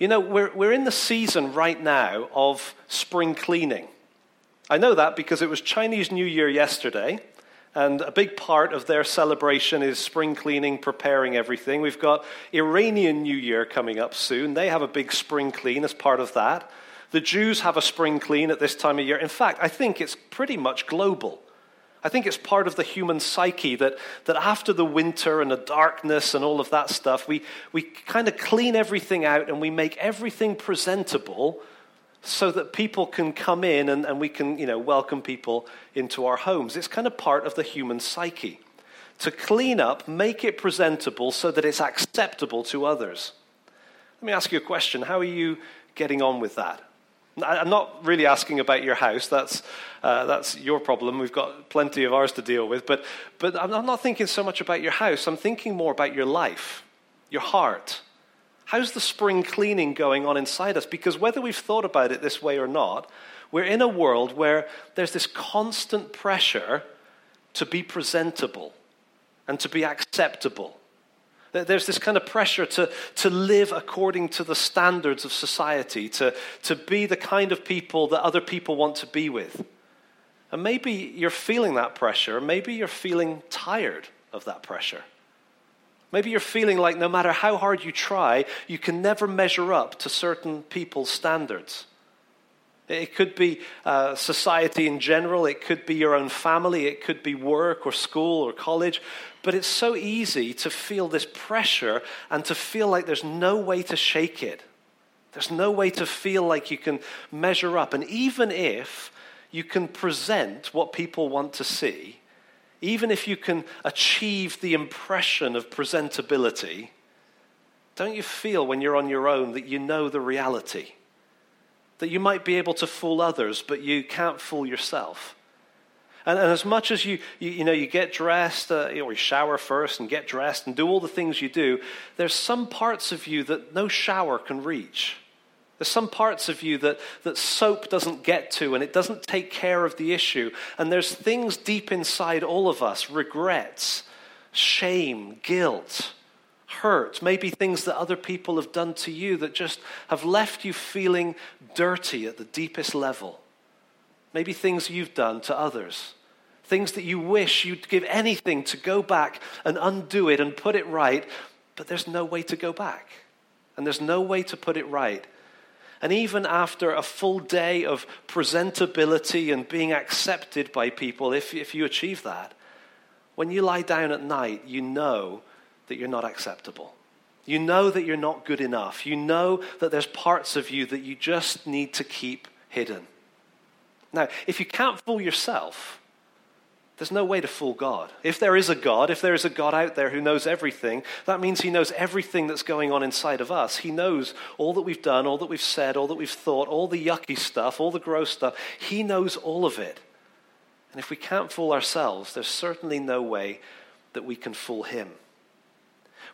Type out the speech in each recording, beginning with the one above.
You know, we're, we're in the season right now of spring cleaning. I know that because it was Chinese New Year yesterday, and a big part of their celebration is spring cleaning, preparing everything. We've got Iranian New Year coming up soon. They have a big spring clean as part of that. The Jews have a spring clean at this time of year. In fact, I think it's pretty much global. I think it's part of the human psyche that, that after the winter and the darkness and all of that stuff, we, we kind of clean everything out and we make everything presentable so that people can come in and, and we can you know, welcome people into our homes. It's kind of part of the human psyche. To clean up, make it presentable so that it's acceptable to others. Let me ask you a question. How are you getting on with that? I'm not really asking about your house. That's, uh, that's your problem. We've got plenty of ours to deal with. But, but I'm not thinking so much about your house. I'm thinking more about your life, your heart, How's the spring cleaning going on inside us? Because whether we've thought about it this way or not, we're in a world where there's this constant pressure to be presentable and to be acceptable. There's this kind of pressure to, to live according to the standards of society, to, to be the kind of people that other people want to be with. And maybe you're feeling that pressure, maybe you're feeling tired of that pressure. Maybe you're feeling like no matter how hard you try, you can never measure up to certain people's standards. It could be uh, society in general, it could be your own family, it could be work or school or college. But it's so easy to feel this pressure and to feel like there's no way to shake it. There's no way to feel like you can measure up. And even if you can present what people want to see, even if you can achieve the impression of presentability, don't you feel when you're on your own that you know the reality? That you might be able to fool others, but you can't fool yourself. And, and as much as you, you, you, know, you get dressed, uh, you, know, you shower first and get dressed and do all the things you do, there's some parts of you that no shower can reach. There's some parts of you that, that soap doesn't get to and it doesn't take care of the issue. And there's things deep inside all of us regrets, shame, guilt, hurt, maybe things that other people have done to you that just have left you feeling dirty at the deepest level. Maybe things you've done to others. Things that you wish you'd give anything to go back and undo it and put it right, but there's no way to go back. And there's no way to put it right and even after a full day of presentability and being accepted by people, if, if you achieve that, when you lie down at night, you know that you're not acceptable. You know that you're not good enough. You know that there's parts of you that you just need to keep hidden. Now, if you can't fool yourself, there's no way to fool God. If there is a God, if there is a God out there who knows everything, that means he knows everything that's going on inside of us. He knows all that we've done, all that we've said, all that we've thought, all the yucky stuff, all the gross stuff. He knows all of it. And if we can't fool ourselves, there's certainly no way that we can fool him.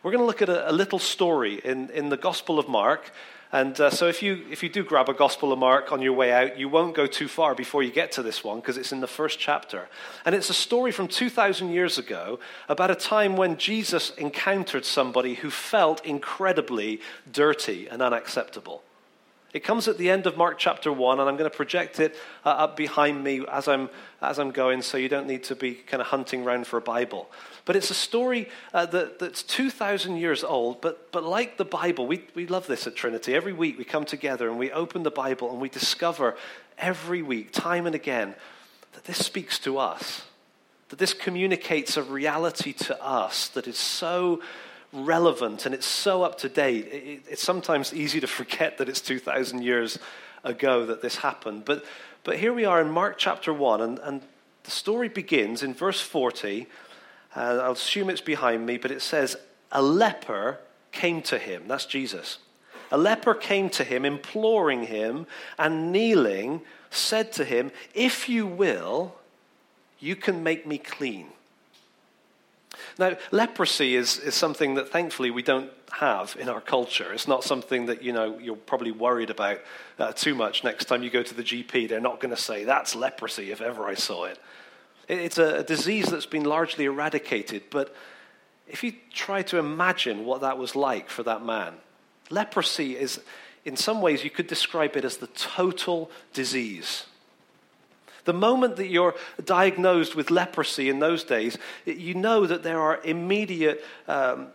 We're going to look at a, a little story in, in the Gospel of Mark. And uh, so if you, if you do grab a Gospel of Mark on your way out, you won't go too far before you get to this one because it's in the first chapter. And it's a story from 2,000 years ago about a time when Jesus encountered somebody who felt incredibly dirty and unacceptable. It comes at the end of Mark chapter 1, and I'm going to project it uh, up behind me as I'm, as I'm going, so you don't need to be kind of hunting around for a Bible. But it's a story uh, that, that's 2,000 years old, but, but like the Bible, we, we love this at Trinity. Every week we come together and we open the Bible and we discover every week, time and again, that this speaks to us, that this communicates a reality to us that is so relevant and it's so up to date. It, it's sometimes easy to forget that it's 2,000 years ago that this happened. But, but here we are in Mark chapter 1, and, and the story begins in verse 40 uh, I'll assume it's behind me, but it says, A leper came to him. That's Jesus. A leper came to him, imploring him, and kneeling, said to him, If you will, you can make me clean. Now, leprosy is, is something that thankfully we don't have in our culture. It's not something that, you know, you're probably worried about uh, too much next time you go to the GP. They're not going to say, that's leprosy if ever I saw it. It's a disease that's been largely eradicated, but if you try to imagine what that was like for that man, leprosy is, in some ways, you could describe it as the total disease. The moment that you're diagnosed with leprosy in those days, you know that there are immediate um,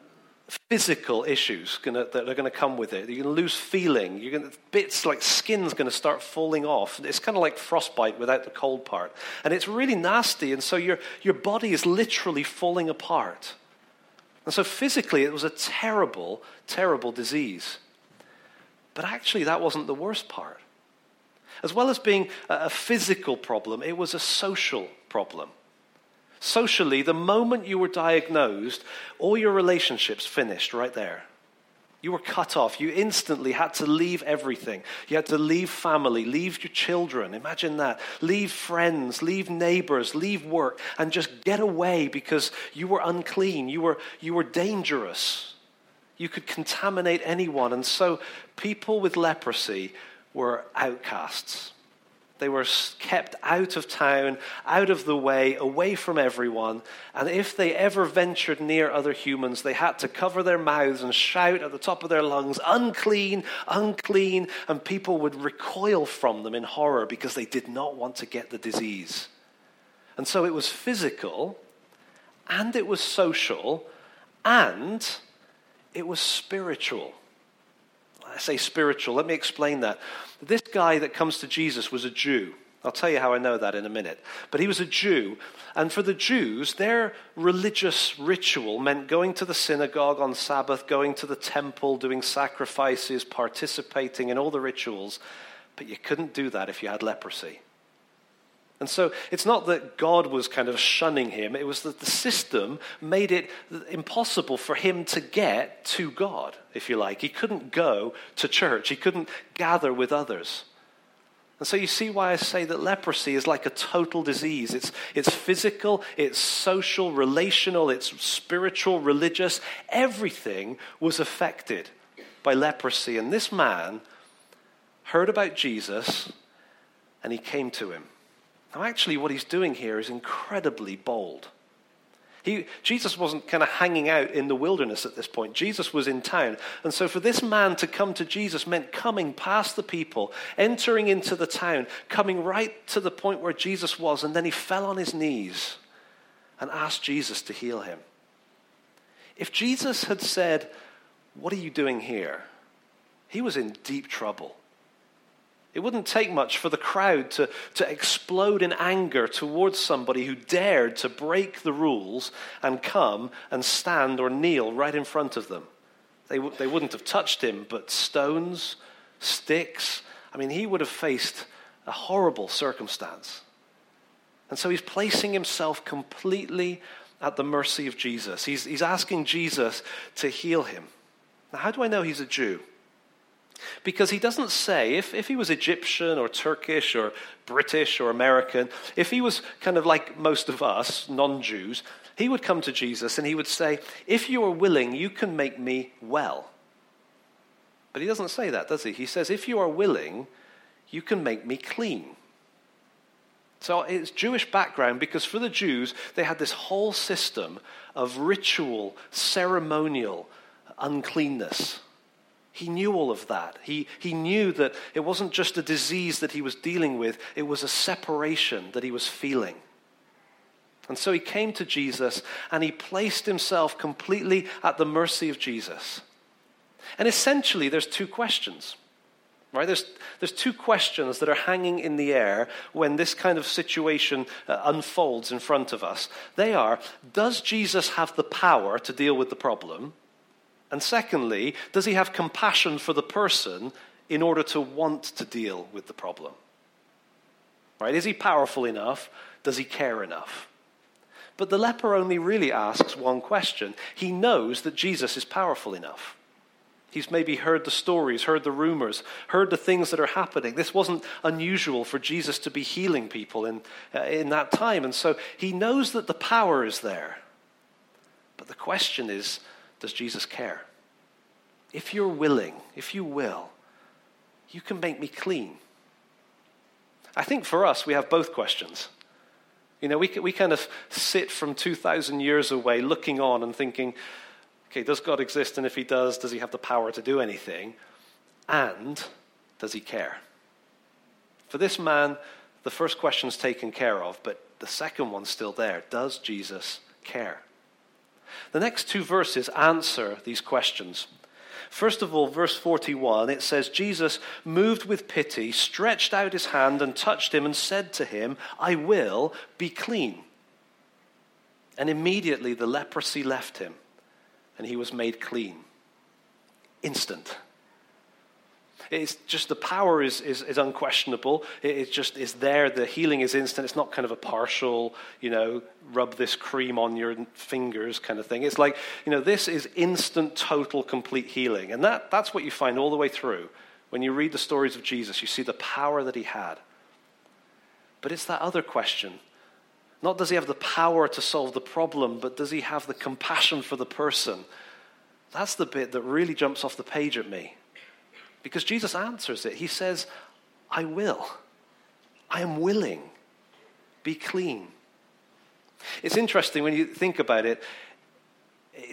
physical issues gonna, that are going to come with it. You're going to lose feeling. You're going bits like skin's going to start falling off. It's kind of like frostbite without the cold part. And it's really nasty. And so your, your body is literally falling apart. And so physically, it was a terrible, terrible disease. But actually, that wasn't the worst part. As well as being a physical problem, it was a social problem. Socially, the moment you were diagnosed, all your relationships finished right there. You were cut off. You instantly had to leave everything. You had to leave family, leave your children. Imagine that. Leave friends, leave neighbors, leave work, and just get away because you were unclean. You were, you were dangerous. You could contaminate anyone. And so people with leprosy were outcasts. They were kept out of town, out of the way, away from everyone. And if they ever ventured near other humans, they had to cover their mouths and shout at the top of their lungs, unclean, unclean. And people would recoil from them in horror because they did not want to get the disease. And so it was physical, and it was social, and it was spiritual. I say spiritual. Let me explain that. This guy that comes to Jesus was a Jew. I'll tell you how I know that in a minute. But he was a Jew. And for the Jews, their religious ritual meant going to the synagogue on Sabbath, going to the temple, doing sacrifices, participating in all the rituals. But you couldn't do that if you had leprosy. And so it's not that God was kind of shunning him, it was that the system made it impossible for him to get to God, if you like. He couldn't go to church, he couldn't gather with others. And so you see why I say that leprosy is like a total disease. It's, it's physical, it's social, relational, it's spiritual, religious. Everything was affected by leprosy. And this man heard about Jesus and he came to him. Now, actually, what he's doing here is incredibly bold. He, Jesus wasn't kind of hanging out in the wilderness at this point. Jesus was in town. And so for this man to come to Jesus meant coming past the people, entering into the town, coming right to the point where Jesus was. And then he fell on his knees and asked Jesus to heal him. If Jesus had said, What are you doing here? he was in deep trouble. It wouldn't take much for the crowd to, to explode in anger towards somebody who dared to break the rules and come and stand or kneel right in front of them. They, w- they wouldn't have touched him, but stones, sticks. I mean, he would have faced a horrible circumstance. And so he's placing himself completely at the mercy of Jesus. He's, he's asking Jesus to heal him. Now, how do I know he's a Jew? Because he doesn't say, if, if he was Egyptian or Turkish or British or American, if he was kind of like most of us, non Jews, he would come to Jesus and he would say, If you are willing, you can make me well. But he doesn't say that, does he? He says, If you are willing, you can make me clean. So it's Jewish background because for the Jews, they had this whole system of ritual, ceremonial uncleanness. He knew all of that. He, he knew that it wasn't just a disease that he was dealing with, it was a separation that he was feeling. And so he came to Jesus and he placed himself completely at the mercy of Jesus. And essentially, there's two questions. Right? There's, there's two questions that are hanging in the air when this kind of situation uh, unfolds in front of us. They are Does Jesus have the power to deal with the problem? And secondly, does he have compassion for the person in order to want to deal with the problem? Right? Is he powerful enough? Does he care enough? But the leper only really asks one question. He knows that Jesus is powerful enough. He's maybe heard the stories, heard the rumors, heard the things that are happening. This wasn't unusual for Jesus to be healing people in, uh, in that time. And so he knows that the power is there. But the question is does Jesus care? If you're willing, if you will, you can make me clean. I think for us, we have both questions. You know, we, we kind of sit from 2,000 years away looking on and thinking, okay, does God exist? And if he does, does he have the power to do anything? And does he care? For this man, the first question is taken care of, but the second one's still there. Does Jesus care? The next two verses answer these questions. First of all, verse 41, it says, Jesus, moved with pity, stretched out his hand and touched him and said to him, I will be clean. And immediately the leprosy left him and he was made clean. Instant. It's just the power is, is, is unquestionable. It, it just is there. The healing is instant. It's not kind of a partial, you know, rub this cream on your fingers kind of thing. It's like, you know, this is instant, total, complete healing. And that, that's what you find all the way through. When you read the stories of Jesus, you see the power that he had. But it's that other question. Not does he have the power to solve the problem, but does he have the compassion for the person? That's the bit that really jumps off the page at me. Because Jesus answers it. He says, I will. I am willing. Be clean. It's interesting when you think about it.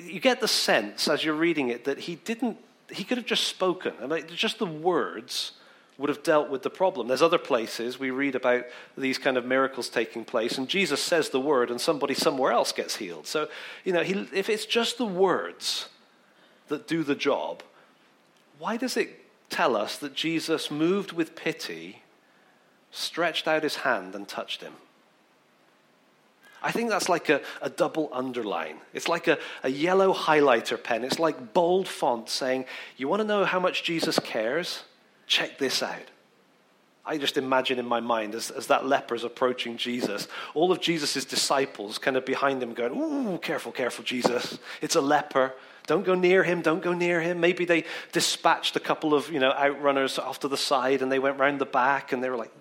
You get the sense as you're reading it that he didn't, he could have just spoken. I mean, just the words would have dealt with the problem. There's other places we read about these kind of miracles taking place, and Jesus says the word, and somebody somewhere else gets healed. So, you know, he, if it's just the words that do the job, why does it tell us that Jesus moved with pity, stretched out his hand, and touched him. I think that's like a, a double underline. It's like a, a yellow highlighter pen. It's like bold font saying, You want to know how much Jesus cares? Check this out. I just imagine in my mind as, as that leper is approaching Jesus, all of Jesus' disciples kind of behind him going, Ooh, careful, careful, Jesus. It's a leper. Don't go near him, don't go near him. Maybe they dispatched a couple of, you know, outrunners off to the side and they went round the back and they were like,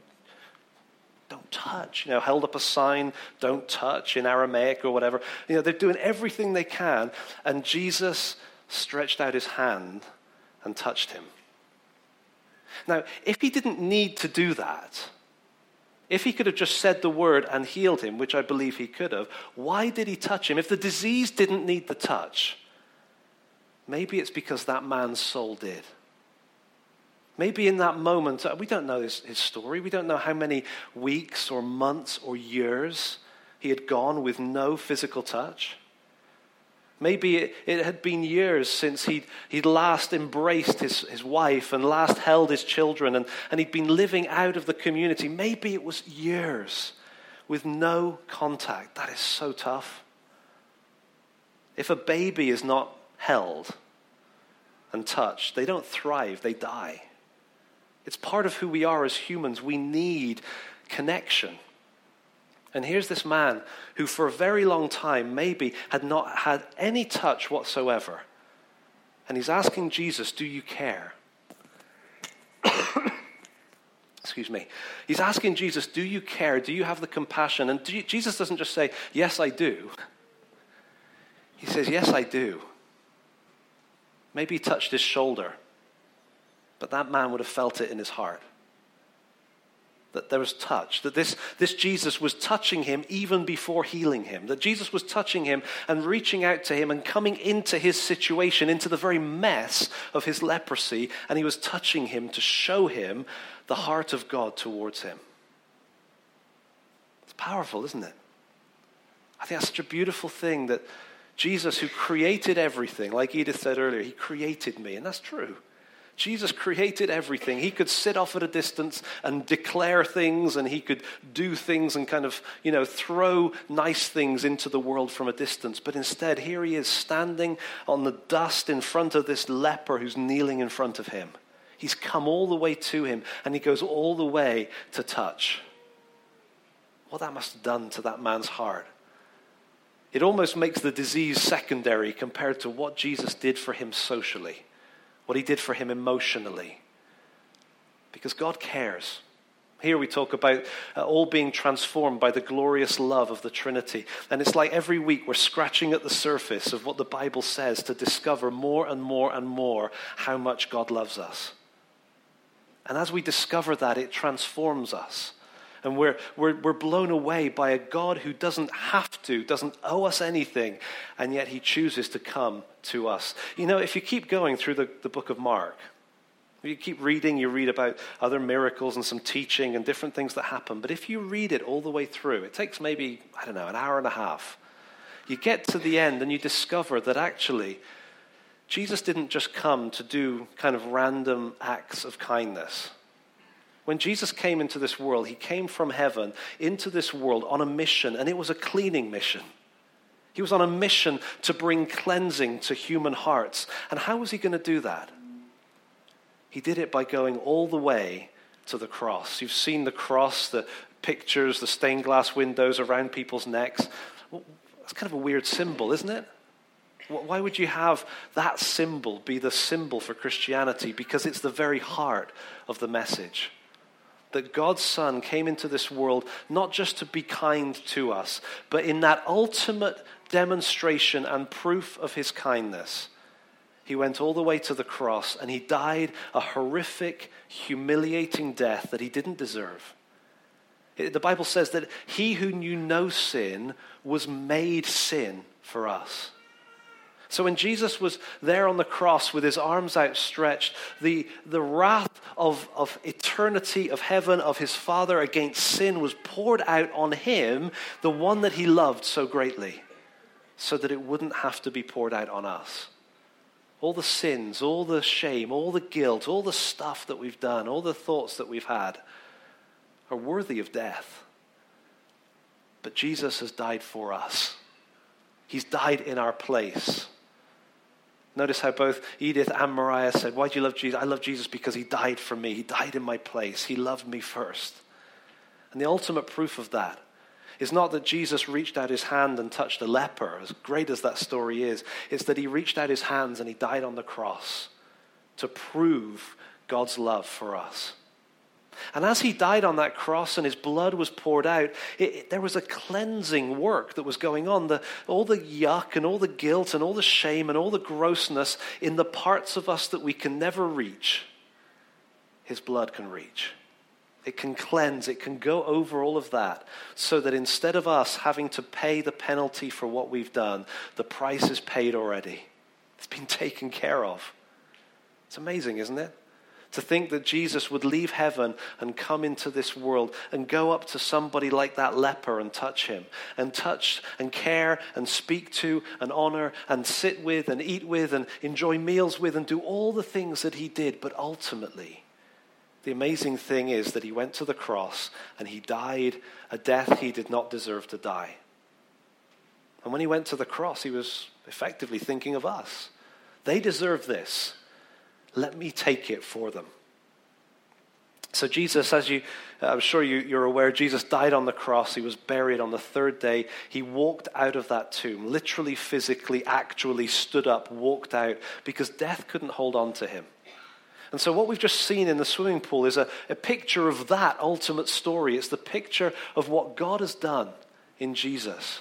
don't touch. You know, held up a sign, don't touch in Aramaic or whatever. You know, they're doing everything they can. And Jesus stretched out his hand and touched him. Now, if he didn't need to do that, if he could have just said the word and healed him, which I believe he could have, why did he touch him? If the disease didn't need the touch, Maybe it's because that man's soul did. Maybe in that moment, uh, we don't know his, his, story. We don't know how many weeks or months or years he had gone with no physical touch. Maybe it, it had been years since he'd, he'd last embraced his, his wife and last held his children and, and he'd been living out of the community. Maybe it was years with no contact. That is so tough. If a baby is not held and touched, they don't thrive, they die. It's part of who we are as humans. We need connection. And here's this man who, for a very long time, maybe had not had any touch whatsoever. And he's asking Jesus, Do you care? Excuse me. He's asking Jesus, Do you care? Do you have the compassion? And Jesus doesn't just say, Yes, I do. He says, Yes, I do. Maybe he touched his shoulder, but that man would have felt it in his heart. That there was touch, that this, this Jesus was touching him even before healing him, that Jesus was touching him and reaching out to him and coming into his situation, into the very mess of his leprosy, and he was touching him to show him the heart of God towards him. It's powerful, isn't it? I think that's such a beautiful thing that Jesus, who created everything, like Edith said earlier, he created me, and that's true. Jesus created everything. He could sit off at a distance and declare things, and he could do things and kind of, you know, throw nice things into the world from a distance. But instead, here he is standing on the dust in front of this leper who's kneeling in front of him. He's come all the way to him, and he goes all the way to touch. What that must have done to that man's heart. It almost makes the disease secondary compared to what Jesus did for him socially, what he did for him emotionally. Because God cares. Here we talk about uh, all being transformed by the glorious love of the Trinity. And it's like every week we're scratching at the surface of what the Bible says to discover more and more and more how much God loves us. And as we discover that, it transforms us. And we're, we're, we're blown away by a God who doesn't have to, doesn't owe us anything, and yet he chooses to come to us. You know, if you keep going through the, the book of Mark, if You keep reading, you read about other miracles and some teaching and different things that happen. But if you read it all the way through, it takes maybe, I don't know, an hour and a half. You get to the end and you discover that actually Jesus didn't just come to do kind of random acts of kindness. When Jesus came into this world, he came from heaven into this world on a mission, and it was a cleaning mission. He was on a mission to bring cleansing to human hearts. And how was he going to do that? He did it by going all the way to the cross. You've seen the cross, the pictures, the stained glass windows around people's necks. That's kind of a weird symbol, isn't it? Why would you have that symbol be the symbol for Christianity? Because it's the very heart of the message. That God's Son came into this world not just to be kind to us, but in that ultimate demonstration and proof of his kindness he went all the way to the cross and he died a horrific, humiliating death that he didn't deserve. The Bible says that he who knew no sin was made sin for us. So when Jesus was there on the cross with his arms outstretched, the, the wrath of, of eternity, of heaven, of his Father against sin was poured out on him, the one that he loved so greatly, so that it wouldn't have to be poured out on us all the sins, all the shame, all the guilt, all the stuff that we've done, all the thoughts that we've had are worthy of death. But Jesus has died for us. He's died in our place. Notice how both Edith and Mariah said, Why do you love Jesus? I love Jesus because he died for me. He died in my place. He loved me first. And the ultimate proof of that is not that Jesus reached out his hand and touched a leper, as great as that story is. It's that he reached out his hands and he died on the cross to prove God's love for us. And as he died on that cross and his blood was poured out, it, it, there was a cleansing work that was going on. The, all the yuck and all the guilt and all the shame and all the grossness in the parts of us that we can never reach, his blood can reach. It can cleanse, it can go over all of that, so that instead of us having to pay the penalty for what we've done, the price is paid already. It's been taken care of. It's amazing, isn't it? To think that Jesus would leave heaven and come into this world and go up to somebody like that leper and touch him, and touch and care and speak to and honor and sit with and eat with and enjoy meals with and do all the things that he did, but ultimately, the amazing thing is that he went to the cross and he died a death he did not deserve to die. And when he went to the cross, he was effectively thinking of us. They deserve this. Let me take it for them. So, Jesus, as you, uh, I'm sure you, you're aware, Jesus died on the cross. He was buried on the third day. He walked out of that tomb, literally, physically, actually stood up, walked out, because death couldn't hold on to him. And so, what we've just seen in the swimming pool is a, a picture of that ultimate story. It's the picture of what God has done in Jesus.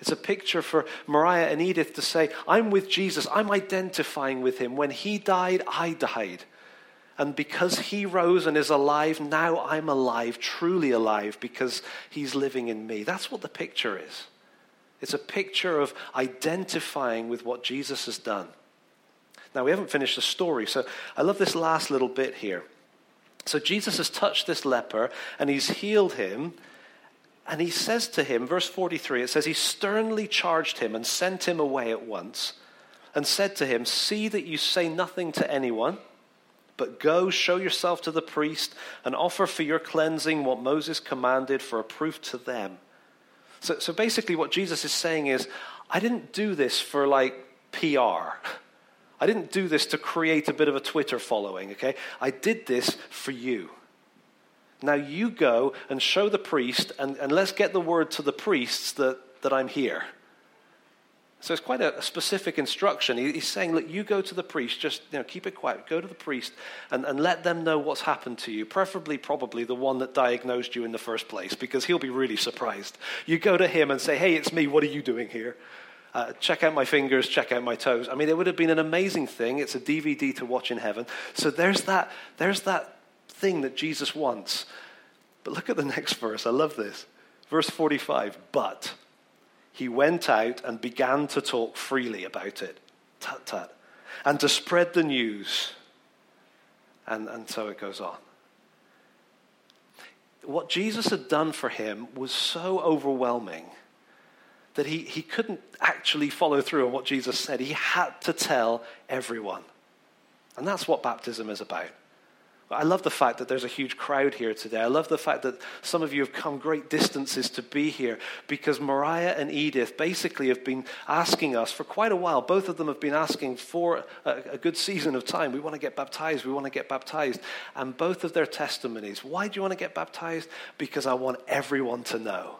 It's a picture for Mariah and Edith to say, I'm with Jesus. I'm identifying with him. When he died, I died. And because he rose and is alive, now I'm alive, truly alive, because he's living in me. That's what the picture is. It's a picture of identifying with what Jesus has done. Now, we haven't finished the story, so I love this last little bit here. So, Jesus has touched this leper and he's healed him. And he says to him, verse 43, it says, He sternly charged him and sent him away at once and said to him, See that you say nothing to anyone, but go, show yourself to the priest, and offer for your cleansing what Moses commanded for a proof to them. So, so basically, what Jesus is saying is, I didn't do this for like PR. I didn't do this to create a bit of a Twitter following, okay? I did this for you. Now you go and show the priest, and, and let's get the word to the priests that, that I'm here. So it's quite a, a specific instruction. He, he's saying, look, you go to the priest, just you know, keep it quiet. Go to the priest and, and let them know what's happened to you, preferably, probably the one that diagnosed you in the first place, because he'll be really surprised. You go to him and say, hey, it's me, what are you doing here? Uh, check out my fingers, check out my toes. I mean, it would have been an amazing thing. It's a DVD to watch in heaven. So there's that, there's that thing that Jesus wants. But look at the next verse. I love this. Verse 45 But he went out and began to talk freely about it. Tut tut. And to spread the news. And, and so it goes on. What Jesus had done for him was so overwhelming that he, he couldn't actually follow through on what Jesus said. He had to tell everyone. And that's what baptism is about. I love the fact that there's a huge crowd here today. I love the fact that some of you have come great distances to be here because Mariah and Edith basically have been asking us for quite a while. Both of them have been asking for a, a good season of time. We want to get baptized. We want to get baptized. And both of their testimonies why do you want to get baptized? Because I want everyone to know.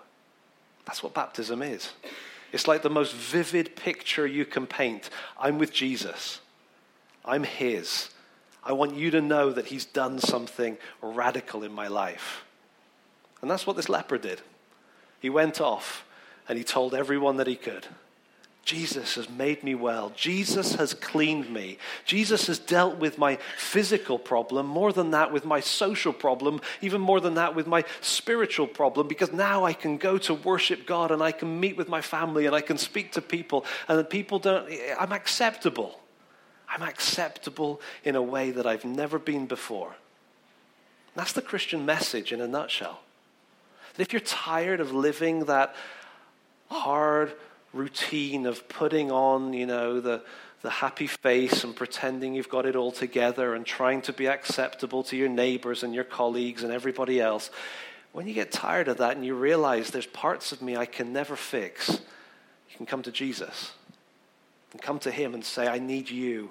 That's what baptism is. It's like the most vivid picture you can paint. I'm with Jesus, I'm His. I want you to know that He's done something radical in my life. And that's what this leper did. He went off and he told everyone that he could. Jesus has made me well. Jesus has cleaned me. Jesus has dealt with my physical problem, more than that, with my social problem, even more than that, with my spiritual problem, because now I can go to worship God and I can meet with my family and I can speak to people, and people don't, I'm acceptable. I'm acceptable in a way that I've never been before. That's the Christian message in a nutshell. That if you're tired of living that hard routine of putting on, you know, the, the happy face and pretending you've got it all together and trying to be acceptable to your neighbors and your colleagues and everybody else, when you get tired of that and you realize there's parts of me I can never fix, you can come to Jesus and come to Him and say, I need you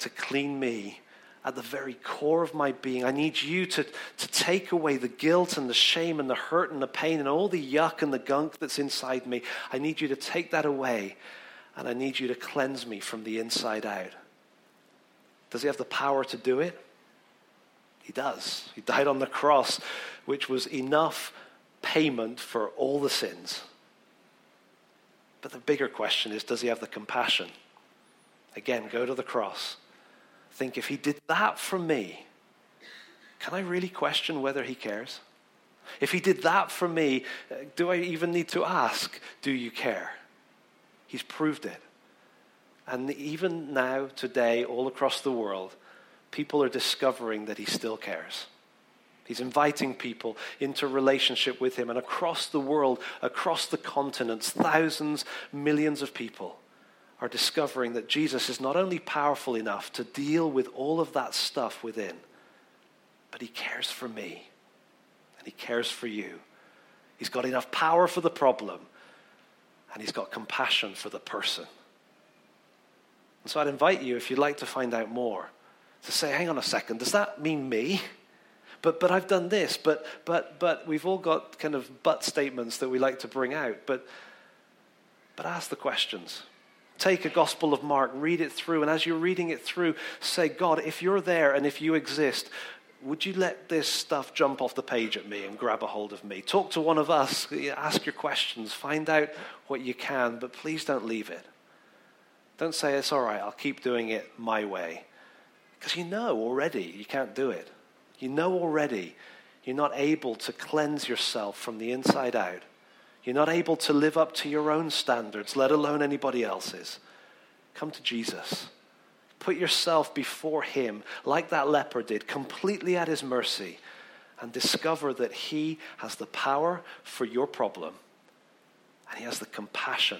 to clean me at the very core of my being. I need you to, to take away the guilt and the shame and the hurt and the pain and all the yuck and the gunk that's inside me. I need you to take that away and I need you to cleanse me from the inside out. Does he have the power to do it? He does. He died on the cross, which was enough payment for all the sins. But the bigger question is does he have the compassion? Again, go to the cross think if he did that for me, can I really question whether he cares? If he did that for me, uh, do I even need to ask, do you care? He's proved it. And even now, today, all across the world, people are discovering that he still cares. He's inviting people into relationship with him. And across the world, across the continents, thousands, millions of people are discovering that Jesus is not only powerful enough to deal with all of that stuff within, but he cares for me and he cares for you. He's got enough power for the problem and he's got compassion for the person. And so I'd invite you, if you'd like to find out more, to say, hang on a second, does that mean me? But, but I've done this, but, but, but we've all got kind of but statements that we like to bring out. But, but ask the questions take a Gospel of Mark, read it through, and as you're reading it through, say, God, if you're there and if you exist, would you let this stuff jump off the page at me and grab a hold of me? Talk to one of us, ask your questions, find out what you can, but please don't leave it. Don't say, it's all right, I'll keep doing it my way. Because you know already you can't do it. You know already you're not able to cleanse yourself from the inside out. You're not able to live up to your own standards, let alone anybody else's. Come to Jesus. Put yourself before Him, like that leper did, completely at His mercy, and discover that He has the power for your problem. And He has the compassion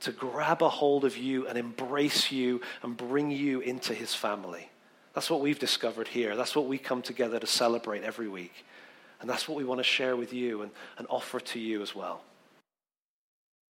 to grab a hold of you and embrace you and bring you into His family. That's what we've discovered here. That's what we come together to celebrate every week. And that's what we want to share with you and, and offer to you as well.